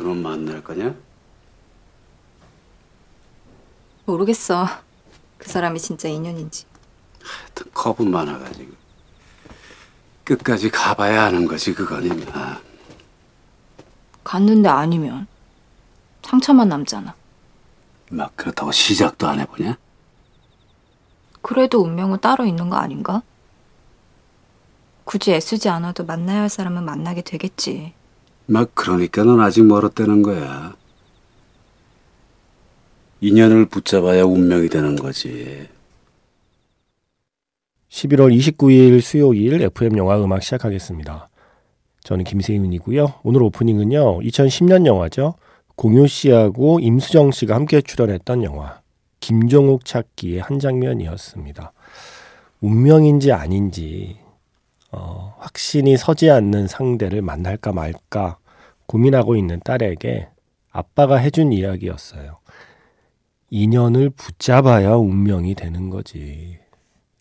그럼 만날 거냐? 모르겠어. 그 사람이 진짜 인연인지. 하여튼 겁은 많아가지고 끝까지 가봐야 하는 거지 그건 임마. 갔는데 아니면 상처만 남잖아. 막 그렇다고 시작도 안 해보냐? 그래도 운명은 따로 있는 거 아닌가? 굳이 애쓰지 않아도 만나야 할 사람은 만나게 되겠지. 막 그러니까 넌 아직 멀었다는 거야. 인연을 붙잡아야 운명이 되는 거지. 11월 29일 수요일 FM 영화 음악 시작하겠습니다. 저는 김세윤이고요. 오늘 오프닝은요. 2010년 영화죠. 공효 씨하고 임수정 씨가 함께 출연했던 영화 김종욱 찾기의 한 장면이었습니다. 운명인지 아닌지 어, 확신이 서지 않는 상대를 만날까 말까 고민하고 있는 딸에게 아빠가 해준 이야기였어요. 인연을 붙잡아야 운명이 되는 거지.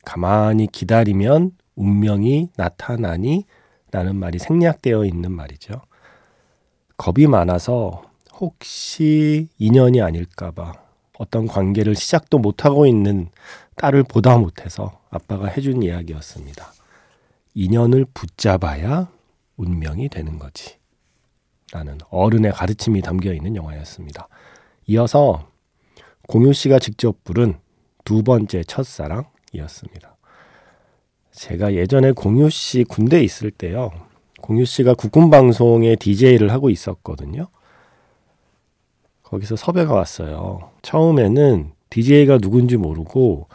가만히 기다리면 운명이 나타나니 라는 말이 생략되어 있는 말이죠. 겁이 많아서 혹시 인연이 아닐까봐 어떤 관계를 시작도 못하고 있는 딸을 보다 못해서 아빠가 해준 이야기였습니다. 인연을 붙잡아야 운명이 되는 거지. 라는 어른의 가르침이 담겨 있는 영화였습니다. 이어서 공유 씨가 직접 부른 두 번째 첫사랑이었습니다. 제가 예전에 공유 씨 군대에 있을 때요. 공유 씨가 국군 방송에 DJ를 하고 있었거든요. 거기서 섭외가 왔어요. 처음에는 DJ가 누군지 모르고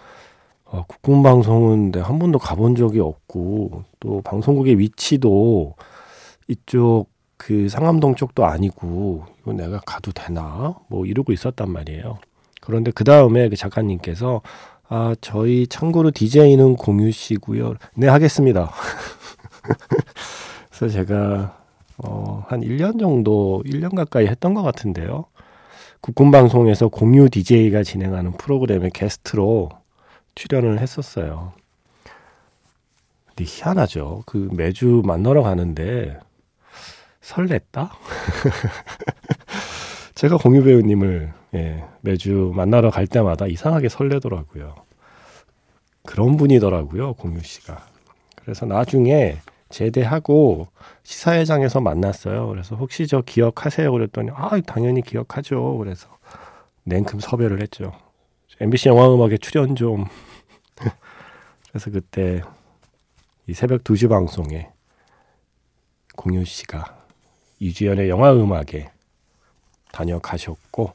어, 국군 방송은 한 번도 가본 적이 없고 또 방송국의 위치도 이쪽 그 상암동 쪽도 아니고 이거 내가 가도 되나 뭐 이러고 있었단 말이에요. 그런데 그 다음에 그 작가님께서 아 저희 참고로 DJ는 공유 씨고요. 네 하겠습니다. 그래서 제가 어, 한 1년 정도, 1년 가까이 했던 것 같은데요. 국군방송에서 공유 DJ가 진행하는 프로그램의 게스트로 출연을 했었어요. 근데 희한하죠. 그 매주 만나러 가는데 설렜다? 제가 공유 배우님을 예, 매주 만나러 갈 때마다 이상하게 설레더라고요. 그런 분이더라고요, 공유 씨가. 그래서 나중에 제대하고 시사회장에서 만났어요. 그래서 혹시 저 기억하세요? 그랬더니 아 당연히 기억하죠. 그래서 냉큼 섭외를 했죠. MBC 영화음악에 출연 좀. 그래서 그때 이 새벽 2시 방송에 공유 씨가 이주연의 영화음악에 다녀가셨고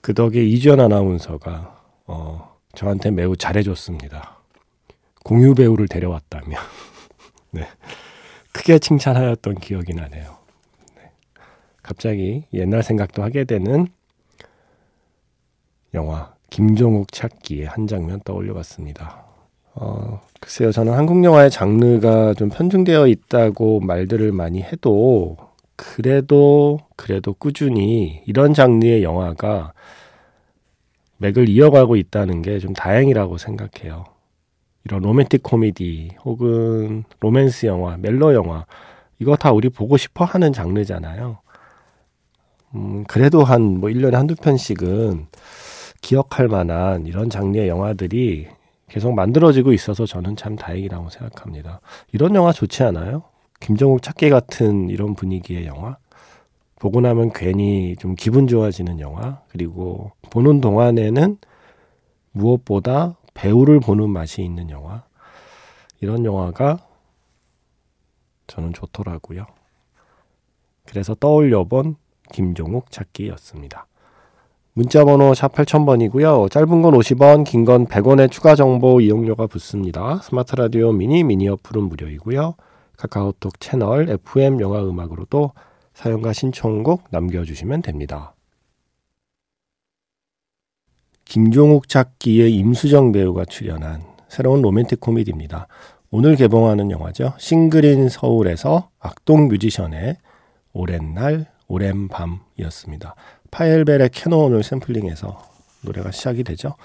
그 덕에 이주연 아나운서가 어, 저한테 매우 잘해줬습니다. 공유 배우를 데려왔다며. 네. 크게 칭찬하였던 기억이 나네요. 네. 갑자기 옛날 생각도 하게 되는 영화 김종욱 찾기의 한 장면 떠올려 봤습니다. 어, 글쎄요, 저는 한국 영화의 장르가 좀 편중되어 있다고 말들을 많이 해도 그래도 그래도 꾸준히 이런 장르의 영화가 맥을 이어가고 있다는 게 좀 다행이라고 생각해요. 이런 로맨틱 코미디 혹은 로맨스 영화, 멜로 영화 이거 다 우리 보고 싶어 하는 장르잖아요. 음, 그래도 한 뭐 1년에 한두 편씩은 기억할 만한 이런 장르의 영화들이 계속 만들어지고 있어서 저는 참 다행이라고 생각합니다. 이런 영화 좋지 않아요? 김정욱 찾기 같은 이런 분위기의 영화? 보고 나면 괜히 좀 기분 좋아지는 영화? 그리고 보는 동안에는 무엇보다 배우를 보는 맛이 있는 영화. 이런 영화가 저는 좋더라고요. 그래서 떠올려 본 김종욱 찾기였습니다. 문자번호 샵 8000번이고요. 짧은 건 50원, 긴 건 100원의 추가 정보 이용료가 붙습니다. 스마트 라디오 미니 미니 어플은 무료이고요. 카카오톡 채널 FM 영화 음악으로도 사연과 신청곡 남겨주시면 됩니다. 김종욱 찾기의 임수정 배우가 출연한 새로운 로맨틱 코미디입니다. 오늘 개봉하는 영화죠. 싱글 인 서울에서 악동 뮤지션의 오랜 날, 오랜 밤이었습니다. 파헬벨의 캐논을 샘플링해서 노래가 시작이 되죠.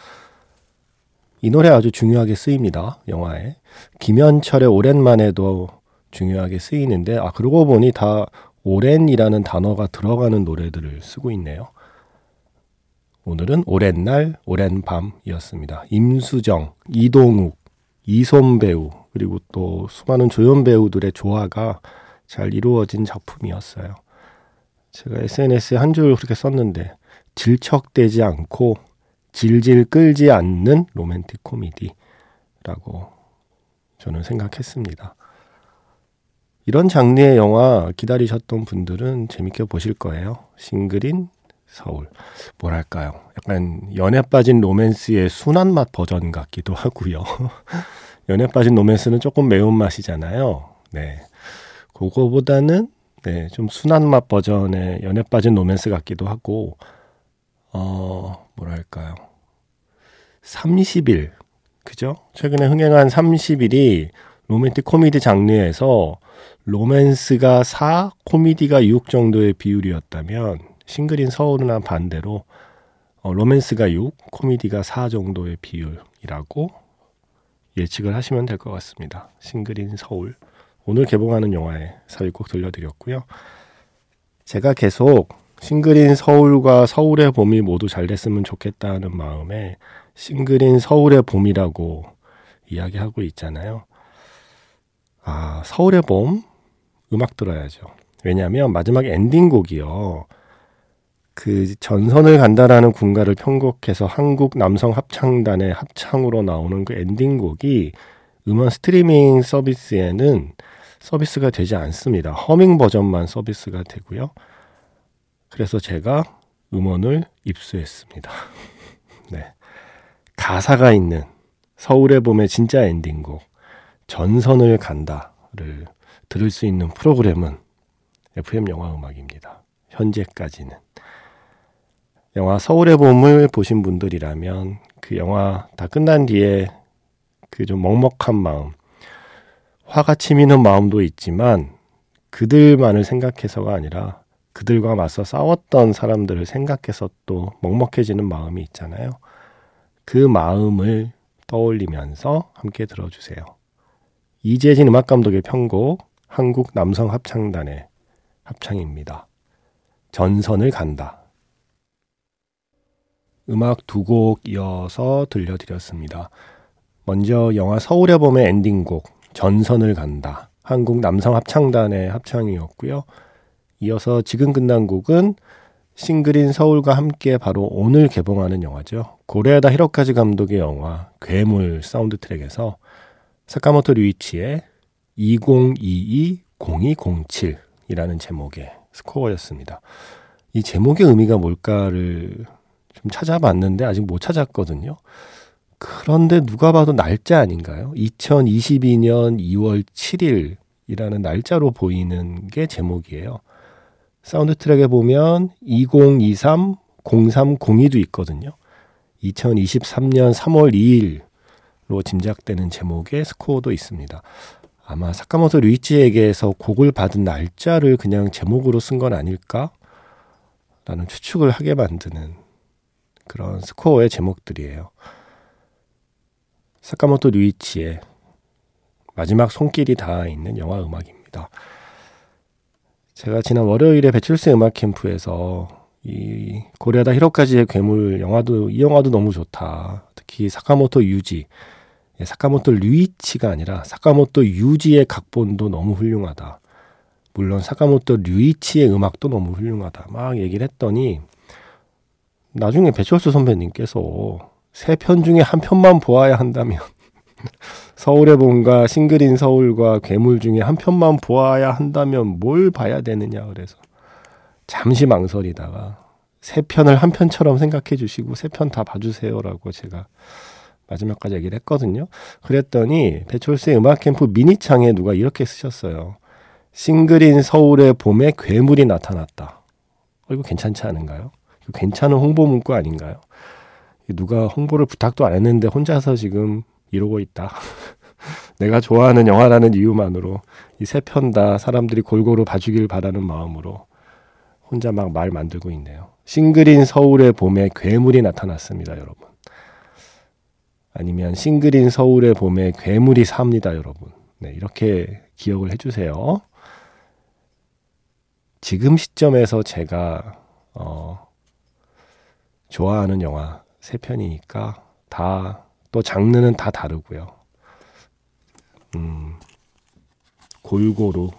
이 노래 아주 중요하게 쓰입니다. 영화에. 김현철의 오랜만에도 중요하게 쓰이는데, 아, 그러고 보니 다 오랜이라는 단어가 들어가는 노래들을 쓰고 있네요. 오늘은 오랜 날, 오랜 밤이었습니다. 임수정, 이동욱, 이솜 배우, 그리고 또 수많은 조연 배우들의 조화가 잘 이루어진 작품이었어요. 제가 SNS에 한 줄 그렇게 썼는데, 질척대지 않고 질질 끌지 않는 로맨틱 코미디라고 저는 생각했습니다. 이런 장르의 영화 기다리셨던 분들은 재밌게 보실 거예요. 싱글인 서울. 뭐랄까요. 약간 연애 빠진 로맨스의 순한 맛 버전 같기도 하고요. 연애 빠진 로맨스는 조금 매운맛이잖아요. 네. 그거보다는 네, 좀 순한 맛 버전의 연애 빠진 로맨스 같기도 하고 어, 뭐랄까요. 30일. 그죠? 최근에 흥행한 30일이 로맨틱 코미디 장르에서 로맨스가 4, 코미디가 6 정도의 비율이었다면 싱글 인 서울은 반대로 어, 로맨스가 6, 코미디가 4 정도의 비율이라고 예측을 하시면 될 것 같습니다. 싱글 인 서울. 오늘 개봉하는 영화의 사위 꼭 들려드렸고요. 제가 계속 싱글인 서울과 서울의 봄이 모두 잘 됐으면 좋겠다는 마음에 싱글인 서울의 봄이라고 이야기하고 있잖아요. 아, 서울의 봄 음악 들어야죠. 왜냐하면 마지막 엔딩곡이요. 그 전선을 간다라는 군가를 편곡해서 한국 남성 합창단의 합창으로 나오는 그 엔딩곡이 음원 스트리밍 서비스에는 서비스가 되지 않습니다. 허밍 버전만 서비스가 되고요. 그래서 제가 음원을 입수했습니다. 네. 가사가 있는 서울의 봄의 진짜 엔딩곡 전선을 간다를 들을 수 있는 프로그램은 FM 영화 음악입니다. 현재까지는. 영화 서울의 봄을 보신 분들이라면 그 영화 다 끝난 뒤에 그 좀 먹먹한 마음, 화가 치미는 마음도 있지만 그들만을 생각해서가 아니라 그들과 맞서 싸웠던 사람들을 생각해서 또 먹먹해지는 마음이 있잖아요. 그 마음을 떠올리면서 함께 들어주세요. 이재진 음악감독의 편곡, 한국 남성 합창단의 합창입니다. 전선을 간다. 음악 두 곡 이어서 들려드렸습니다. 먼저 영화 서울의 봄의 엔딩곡 전선을 간다. 한국 남성 합창단의 합창이었고요. 이어서 지금 끝난 곡은 싱글 인 서울과 함께 바로 오늘 개봉하는 영화죠. 고레에다 히로카즈 감독의 영화 괴물 사운드 트랙에서 사카모토 류이치의 2022-0207 이라는 제목의 스코어였습니다. 이 제목의 의미가 뭘까를 좀 찾아봤는데 아직 못 찾았거든요. 그런데 누가 봐도 날짜 아닌가요? 2022년 2월 7일이라는 날짜로 보이는 게 제목이에요. 사운드 트랙에 보면 2023 0302도 있거든요. 2023년 3월 2일 로 짐작되는 제목의 스코어도 있습니다. 아마 사카모토 류이치에게서 곡을 받은 날짜를 그냥 제목으로 쓴 건 아닐까? 라는 추측을 하게 만드는 그런 스코어의 제목들이에요. 사카모토 류이치의 마지막 손길이 닿아 있는 영화 음악입니다. 제가 지난 월요일에 배출세 음악 캠프에서 이 고레다 히로카지의 괴물 영화도 이 영화도 너무 좋다. 특히 사카모토 유지 예, 사카모토 류이치가 아니라 사카모토 유지의 각본도 너무 훌륭하다. 물론 사카모토 류이치의 음악도 너무 훌륭하다. 막 얘기를 했더니 나중에 배철수 선배님께서 세 편 중에 한 편만 보아야 한다면 서울의 봄과 싱글인 서울과 괴물 중에 한 편만 보아야 한다면 뭘 봐야 되느냐 그래서 잠시 망설이다가 세 편을 한 편처럼 생각해 주시고 세 편 다 봐주세요라고 제가 마지막까지 얘기를 했거든요. 그랬더니 배철수의 음악 캠프 미니창에 누가 이렇게 쓰셨어요. 싱글인 서울의 봄에 괴물이 나타났다. 어, 이거 괜찮지 않은가요? 이거 괜찮은 홍보 문구 아닌가요? 누가 홍보를 부탁도 안 했는데 혼자서 지금 이러고 있다. 내가 좋아하는 영화라는 이유만으로 이 세 편 다 사람들이 골고루 봐주길 바라는 마음으로 혼자 막 말 만들고 있네요. 싱글인 서울의 봄에 괴물이 나타났습니다, 여러분. 아니면 싱글인 서울의 봄에 괴물이 삽니다, 여러분. 네, 이렇게 기억을 해주세요. 지금 시점에서 제가 어, 좋아하는 영화 세 편이니까 다 또 장르는 다 다르고요. 음, 골고루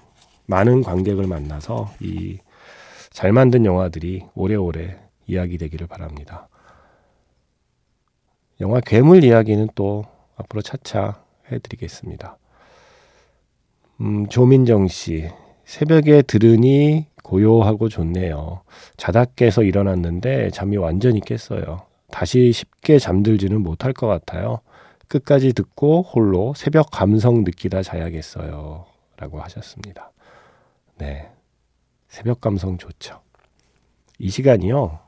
많은 관객을 만나서 이 잘 만든 영화들이 오래오래 이야기되기를 바랍니다. 영화 괴물 이야기는 또 앞으로 차차 해드리겠습니다. 음, 조민정 씨, 새벽에 들으니 고요하고 좋네요. 자다 깨서 일어났는데 잠이 완전히 깼어요. 다시 쉽게 잠들지는 못할 것 같아요. 끝까지 듣고 홀로 새벽 감성 느끼다 자야겠어요. 라고 하셨습니다. 네. 새벽 감성 좋죠. 이 시간이요.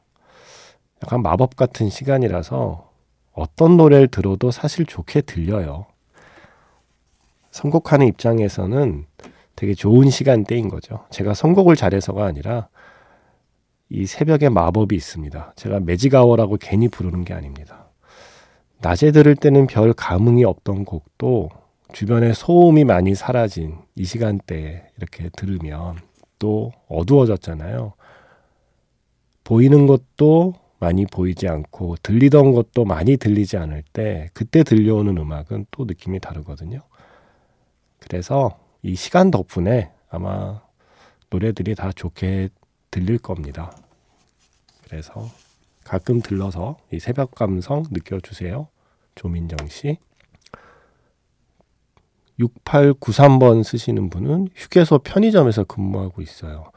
약간 마법 같은 시간이라서 어떤 노래를 들어도 사실 좋게 들려요. 선곡하는 입장에서는 되게 좋은 시간대인 거죠. 제가 선곡을 잘해서가 아니라 이 새벽에 마법이 있습니다. 제가 매직아워라고 괜히 부르는 게 아닙니다. 낮에 들을 때는 별 감흥이 없던 곡도 주변에 소음이 많이 사라진 이 시간대에 이렇게 들으면 또 어두워졌잖아요. 보이는 것도 많이 보이지 않고 들리던 것도 많이 들리지 않을 때 그때 들려오는 음악은 또 느낌이 다르거든요. 그래서 이 시간 덕분에 아마 노래들이 다 좋게 들릴 겁니다. 그래서 가끔 들러서 이 새벽 감성 느껴주세요. 조민정 씨. 6893번 쓰시는 분은 휴게소 편의점에서 근무하고 있어요.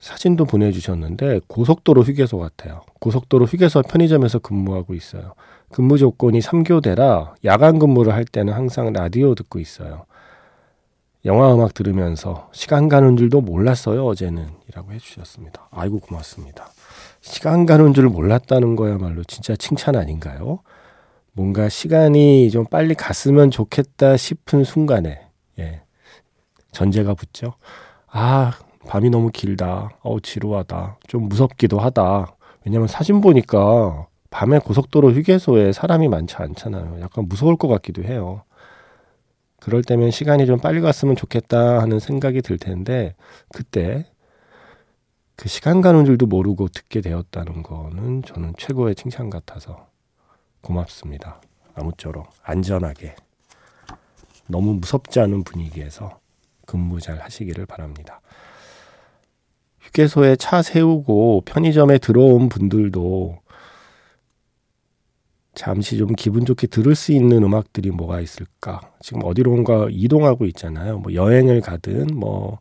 사진도 보내주셨는데 고속도로 휴게소 같아요. 고속도로 휴게소 편의점에서 근무하고 있어요. 근무 조건이 3교대라 야간 근무를 할 때는 항상 라디오 듣고 있어요. 영화 음악 들으면서 시간 가는 줄도 몰랐어요 어제는 이라고 해주셨습니다. 아이고 고맙습니다. 시간 가는 줄 몰랐다는 거야말로 진짜 칭찬 아닌가요? 뭔가 시간이 좀 빨리 갔으면 좋겠다 싶은 순간에 예, 전제가 붙죠. 아 밤이 너무 길다. 어우 지루하다. 좀 무섭기도 하다. 왜냐면 사진 보니까 밤에 고속도로 휴게소에 사람이 많지 않잖아요. 약간 무서울 것 같기도 해요. 그럴 때면 시간이 좀 빨리 갔으면 좋겠다 하는 생각이 들 텐데 그때 그 시간 가는 줄도 모르고 듣게 되었다는 거는 저는 최고의 칭찬 같아서 고맙습니다. 아무쪼록 안전하게 너무 무섭지 않은 분위기에서 근무 잘 하시기를 바랍니다. 휴게소에 차 세우고 편의점에 들어온 분들도 잠시 좀 기분 좋게 들을 수 있는 음악들이 뭐가 있을까? 지금 어디론가 이동하고 있잖아요. 뭐 여행을 가든 뭐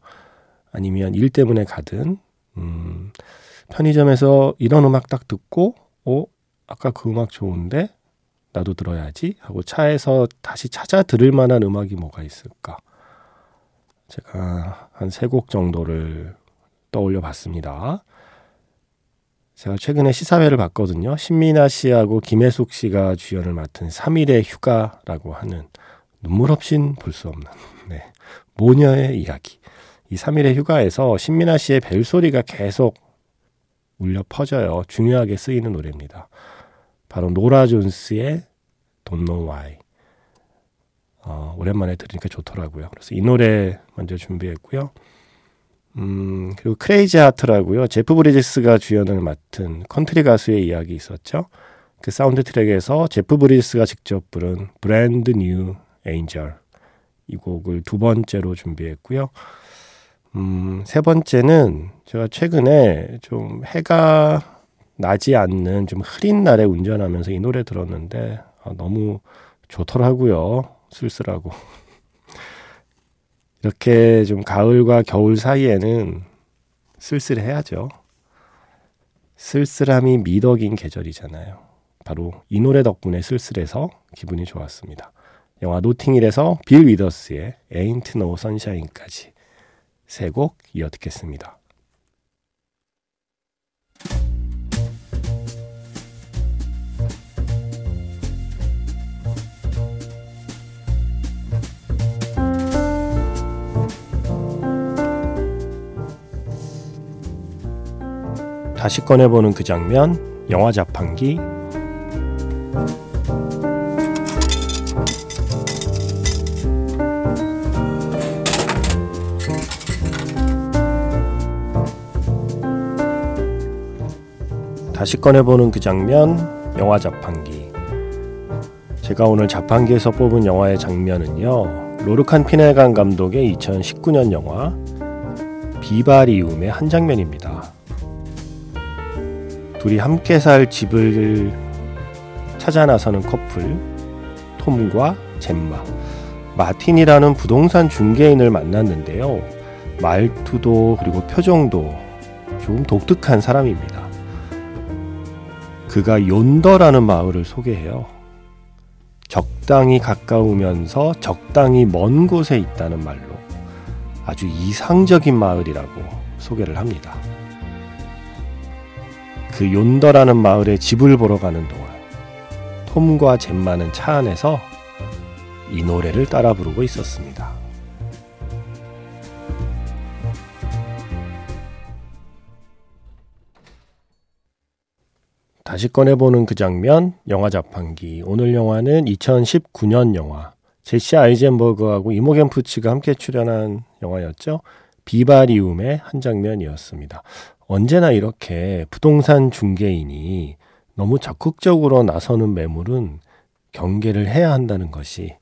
아니면 일 때문에 가든 음 편의점에서 이런 음악 딱 듣고 어 아까 그 음악 좋은데 나도 들어야지 하고 차에서 다시 찾아 들을 만한 음악이 뭐가 있을까? 제가 한 세 곡 정도를 떠올려 봤습니다. 제가 최근에 시사회를 봤거든요. 신민아 씨하고 김혜숙 씨가 주연을 맡은 3일의 휴가라고 하는 눈물 없인 볼 수 없는 네. 모녀의 이야기. 이 3일의 휴가에서 신민아 씨의 벨소리가 계속 울려 퍼져요. 중요하게 쓰이는 노래입니다. 바로 노라 존스의 Don't Know Why. 어, 오랜만에 들으니까 좋더라고요. 그래서 이 노래 먼저 준비했고요. 음, 그리고 Crazy Heart라고요. 제프 브리지스가 주연을 맡은 컨트리 가수의 이야기 있었죠. 그 사운드 트랙에서 제프 브리지스가 직접 부른 Brand New Angel 이 곡을 두 번째로 준비했고요. 음, 세 번째는 제가 최근에 좀 해가 나지 않는 좀 흐린 날에 운전하면서 이 노래 들었는데 아, 너무 좋더라고요. 쓸쓸하고. 이렇게 좀 가을과 겨울 사이에는 쓸쓸해야죠. 쓸쓸함이 미덕인 계절이잖아요. 바로 이 노래 덕분에 쓸쓸해서 기분이 좋았습니다. 영화 노팅힐에서 빌 위더스의 Ain't No Sunshine까지 세 곡 이어 듣겠습니다. 다시 꺼내보는 그 장면, 영화 자판기. 다시 꺼내보는 그 장면, 영화 자판기. 제가 오늘 자판기에서 뽑은 영화의 장면은요, 로르칸 피네간 감독의 2019년 영화 비바리움의 한 장면입니다. 둘이 함께 살 집을 찾아 나서는 커플, 톰과 젬마. 마틴이라는 부동산 중개인을 만났는데요. 말투도 그리고 표정도 좀 독특한 사람입니다. 그가 욘더라는 마을을 소개해요. 적당히 가까우면서 적당히 먼 곳에 있다는 말로 아주 이상적인 마을이라고 소개를 합니다. 그 욘더라는 마을에 집을 보러 가는 동안 톰과 젬마는 차 안에서 이 노래를 따라 부르고 있었습니다. 다시 꺼내보는 그 장면, 영화 자판기. 오늘 영화는 2019년 영화. 제시 아이젠버그하고 이모 겐 푸치가 함께 출연한 영화였죠. 비바리움의 한 장면이었습니다. 언제나 이렇게 부동산 중개인이 너무 적극적으로 나서는 매물은 경계를 해야 한다는 것이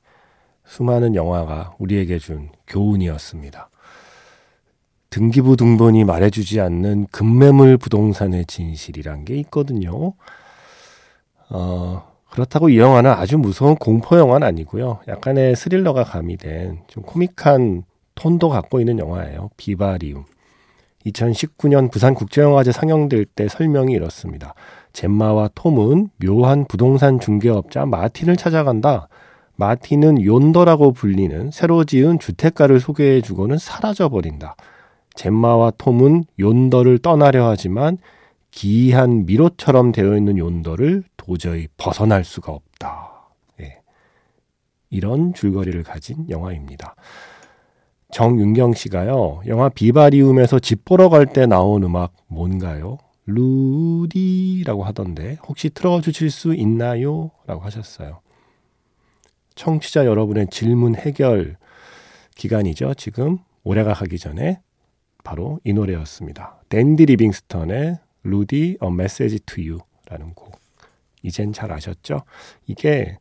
수많은 영화가 우리에게 준 교훈이었습니다. 등기부 등본이 말해주지 않는 급매물 부동산의 진실이란 게 있거든요. 어, 그렇다고 이 영화는 아주 무서운 공포 영화는 아니고요. 약간의 스릴러가 가미된 좀 코믹한 톤도 갖고 있는 영화예요. 비바리움. 2019년 부산국제영화제 상영될 때 설명이 이렇습니다. 젬마와 톰은 묘한 부동산 중개업자 마틴을 찾아간다. 마틴은 욘더라고 불리는 새로 지은 주택가를 소개해 주고는 사라져 버린다. 젬마와 톰은 욘더를 떠나려 하지만 기이한 미로처럼 되어 있는 욘더를 도저히 벗어날 수가 없다. 예. 이런 줄거리를 가진 영화입니다. 정윤경 씨가요, 영화 비바리움에서 집 보러 갈 때 나온 음악 뭔가요? 루디라고 하던데, 혹시 틀어 주실 수 있나요? 라고 하셨어요. 청취자 여러분의 질문 해결 기간이죠. 지금 올해가 가기 전에 바로 이 노래였습니다. 댄디 리빙스턴의 Rudy A Message to You라는 곡. 이젠 잘 아셨죠? 이게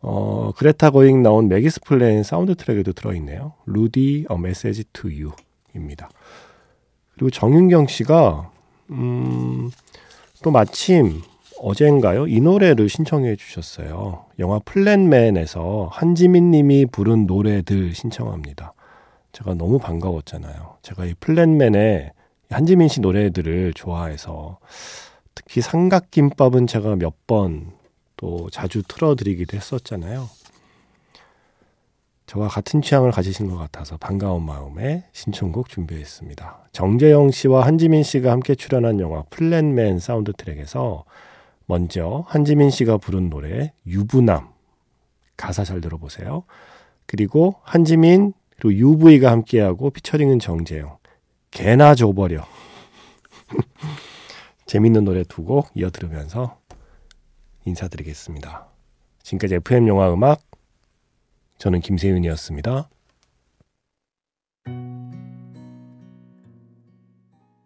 어, 그레타 거윅 나온 Maggie's Plan 사운드트랙에도 들어있네요. Rudy A Message to You입니다. 그리고 정윤경 씨가 음, 또 마침 어젠가요? 이 노래를 신청해 주셨어요. 영화 플랜맨에서 한지민 님이 부른 노래들 신청합니다. 제가 너무 반가웠잖아요. 제가 이 플랜맨의 한지민 씨 노래들을 좋아해서 특히 삼각김밥은 제가 몇 번 또 자주 틀어드리기도 했었잖아요. 저와 같은 취향을 가지신 것 같아서 반가운 마음에 신청곡 준비했습니다. 정재영 씨와 한지민 씨가 함께 출연한 영화 플랜맨 사운드트랙에서 먼저 한지민 씨가 부른 노래 유부남 가사 잘 들어보세요. 그리고 한지민 그리고 UV가 함께하고 피처링은 정재영. 개나 줘버려. 재밌는 노래 두 곡 이어 들으면서 인사드리겠습니다. 지금까지 FM 영화 음악 저는 김세윤이었습니다.